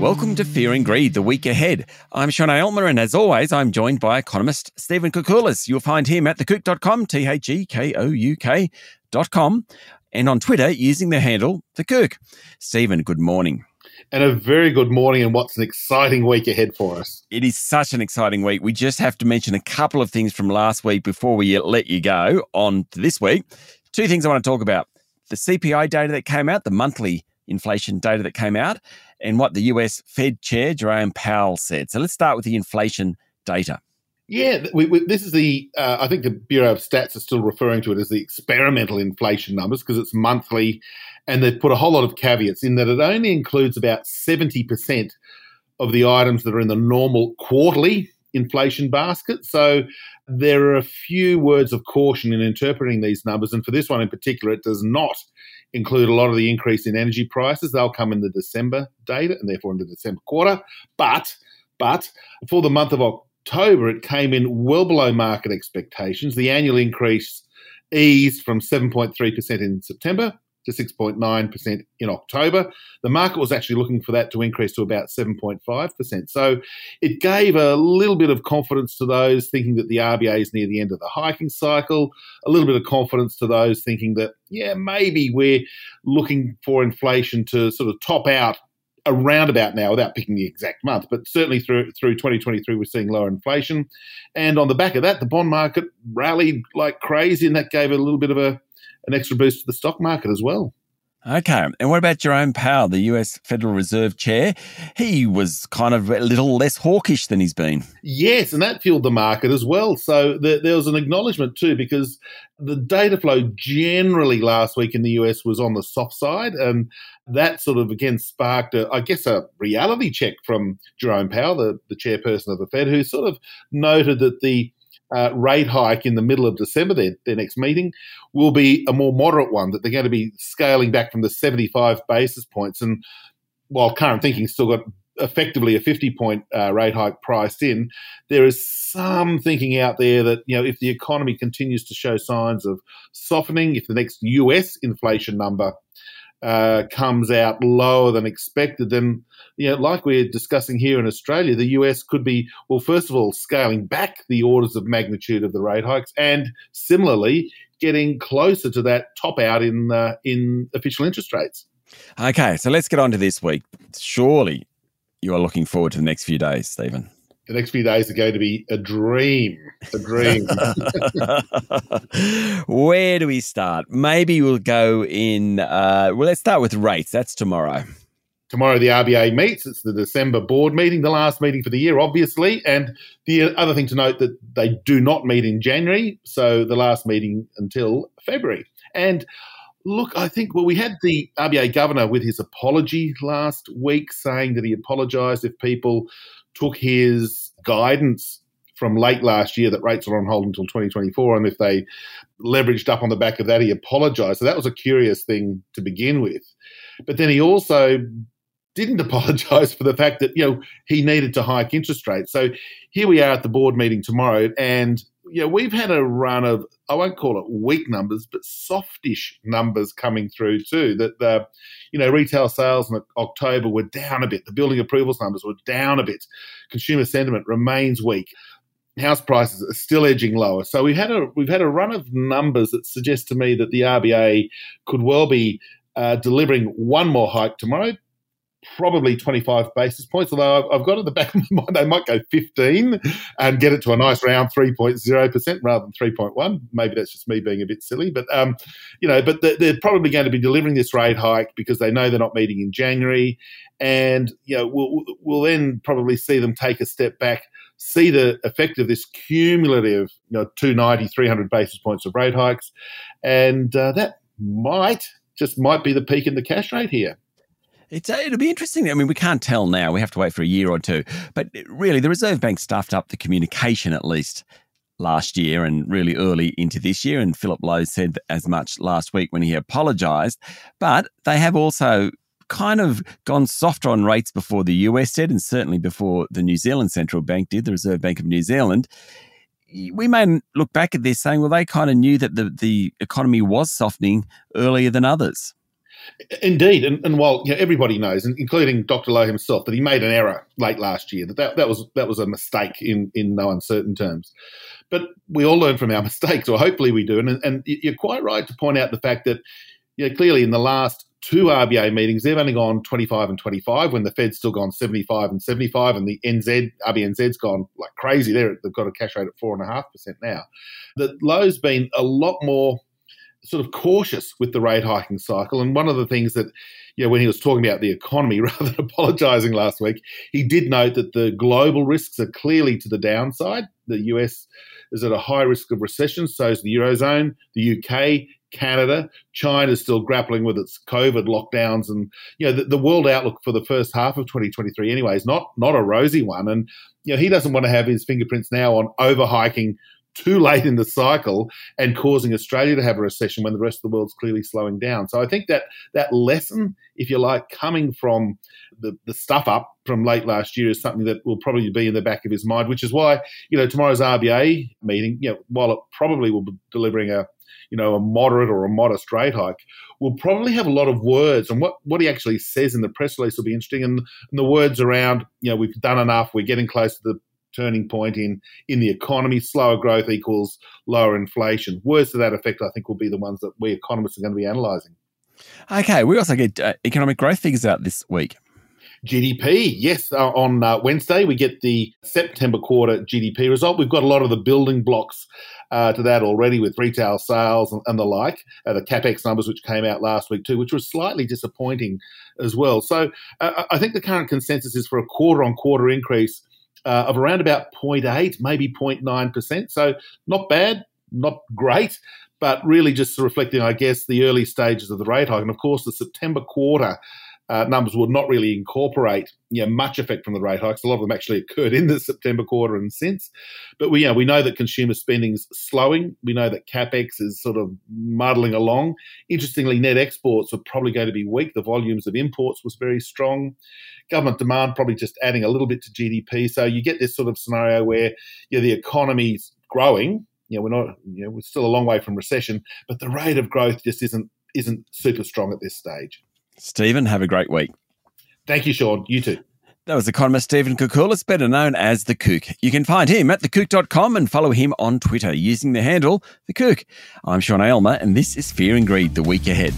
Welcome to Fear and Greed, the week ahead. I'm Sean Aylmer, and as always, I'm joined by economist Stephen Koukoulas. You'll find him at thekouk.com, T H E K O U K.com, and on Twitter using the handle TheKouk. Stephen, good morning. And a very good morning, and what's an exciting week ahead for us. It is such an exciting week. We just have to mention a couple of things from last week before we let you go on to this week. Two things I want to talk about the CPI data that came out, the monthly inflation data that came out, and what the US Fed Chair Jerome Powell said. So let's start with the inflation data. Yeah, we, we, this is the. Uh, I think the Bureau of Stats are still referring to it as the experimental inflation numbers because it's monthly, and they've put a whole lot of caveats in that it only includes about seventy percent of the items that are in the normal quarterly inflation basket. So there are a few words of caution in interpreting these numbers, and for this one in particular, it does not include a lot of the increase in energy prices. They'll come in the December data and therefore in the December quarter. But but for the month of October, it came in well below market expectations. The annual increase eased from 7.3% in September to 6.9% in October. The market was actually looking for that to increase to about 7.5%. So it gave a little bit of confidence to those thinking that the RBA is near the end of the hiking cycle, a little bit of confidence to those thinking that, yeah, maybe we're looking for inflation to sort of top out around about now without picking the exact month, but certainly through through 2023 we're seeing lower inflation. And on the back of that, the bond market rallied like crazy and that gave a little bit of a an extra boost to the stock market as well. Okay. And what about Jerome Powell, the US Federal Reserve Chair? He was kind of a little less hawkish than he's been. Yes, and that fueled the market as well. So the, there was an acknowledgement too, because the data flow generally last week in the US was on the soft side. And that sort of again sparked, a, I guess, a reality check from Jerome Powell, the, the chairperson of the Fed, who sort of noted that the uh, rate hike in the middle of December, their, their next meeting, will be a more moderate one, that they're going to be scaling back from the 75 basis points. And while current thinking still got effectively a 50 point uh, rate hike priced in, there is some thinking out there that, you know, if the economy continues to show signs of softening, if the next US inflation number uh, comes out lower than expected, then you know, like we're discussing here in Australia, the US could be, well, first of all, scaling back the orders of magnitude of the rate hikes, and similarly, getting closer to that top out in uh, in official interest rates. Okay, so let's get on to this week. Surely you are looking forward to the next few days, Stephen the next few days are going to be a dream. A dream. Where do we start? Maybe we'll go in. Uh, well, let's start with rates. That's tomorrow. Tomorrow, the RBA meets. It's the December board meeting, the last meeting for the year, obviously. And the other thing to note that they do not meet in January, so the last meeting until February. And Look, I think, well, we had the RBA governor with his apology last week saying that he apologised if people took his guidance from late last year that rates are on hold until 2024. And if they leveraged up on the back of that, he apologized. So that was a curious thing to begin with. But then he also didn't apologize for the fact that, you know, he needed to hike interest rates. So here we are at the board meeting tomorrow. And yeah, we've had a run of I won't call it weak numbers, but softish numbers coming through too. That the you know retail sales in October were down a bit. The building approvals numbers were down a bit. Consumer sentiment remains weak. House prices are still edging lower. So we've had a we've had a run of numbers that suggest to me that the RBA could well be uh, delivering one more hike tomorrow, probably 25 basis points, although I've, got at the back of my mind they might go 15 and get it to a nice round 3.0% rather than 3.1. Maybe that's just me being a bit silly, but, um, you know, but they're probably going to be delivering this rate hike because they know they're not meeting in January. And, you know, we'll, we'll then probably see them take a step back, see the effect of this cumulative, you know, 290, 300 basis points of rate hikes. And uh, that might, just might be the peak in the cash rate here. It's, uh, it'll be interesting. I mean, we can't tell now. We have to wait for a year or two. But really, the Reserve Bank stuffed up the communication at least last year and really early into this year. And Philip Lowe said as much last week when he apologised. But they have also kind of gone softer on rates before the US did, and certainly before the New Zealand Central Bank did, the Reserve Bank of New Zealand. We may look back at this saying, well, they kind of knew that the, the economy was softening earlier than others. Indeed, and, and while you know, everybody knows, including Dr. Lowe himself, that he made an error late last year, that that, that was that was a mistake in in no uncertain terms. But we all learn from our mistakes, or hopefully we do. And, and you're quite right to point out the fact that you know, clearly in the last two RBA meetings, they've only gone 25 and 25 when the Fed's still gone 75 and 75, and the NZ, RBNZ's gone like crazy. There, they've got a cash rate at 4.5% now. That Lowe's been a lot more sort of cautious with the rate hiking cycle. And one of the things that, you know, when he was talking about the economy rather than apologizing last week, he did note that the global risks are clearly to the downside. The US is at a high risk of recession, so is the Eurozone, the UK, Canada. China is still grappling with its COVID lockdowns, and you know the, the, world outlook for the first half of 2023 anyway is not not a rosy one. And you know he doesn't want to have his fingerprints now on overhiking too late in the cycle and causing Australia to have a recession when the rest of the world's clearly slowing down. So I think that that lesson, if you like, coming from the, the stuff up from late last year is something that will probably be in the back of his mind, which is why, you know, tomorrow's RBA meeting, you know, while it probably will be delivering a you know, a moderate or a modest rate hike, will probably have a lot of words. And what, what he actually says in the press release will be interesting. And, and the words around, you know, we've done enough, we're getting close to the turning point in in the economy. Slower growth equals lower inflation. Words to that effect, I think, will be the ones that we economists are going to be analysing. Okay, we also get uh, economic growth figures out this week. GDP, yes, uh, on uh, Wednesday we get the September quarter GDP result. We've got a lot of the building blocks uh, to that already with retail sales and, and the like. Uh, the capex numbers, which came out last week too, which was slightly disappointing as well. So uh, I think the current consensus is for a quarter on quarter increase uh, of around about 0.8, maybe 0.9%. So not bad, not great, but really just reflecting, I guess, the early stages of the rate hike. And of course, the September quarter uh, numbers would not really incorporate you know, much effect from the rate hikes. A lot of them actually occurred in the September quarter and since. But we, you know, we know that consumer spending is slowing. We know that capex is sort of muddling along. Interestingly, net exports are probably going to be weak. The volumes of imports was very strong. Government demand probably just adding a little bit to GDP. So you get this sort of scenario where you know, the economy's growing. You know, we're not, you know, we're still a long way from recession, but the rate of growth just isn't isn't super strong at this stage. Stephen, have a great week. Thank you, Sean. You too. That was economist Stephen Koukoulas, better known as The Kouk. You can find him at thekouk.com and follow him on Twitter using the handle The Kouk. I'm Sean Aylmer, and this is Fear and Greed, the week ahead.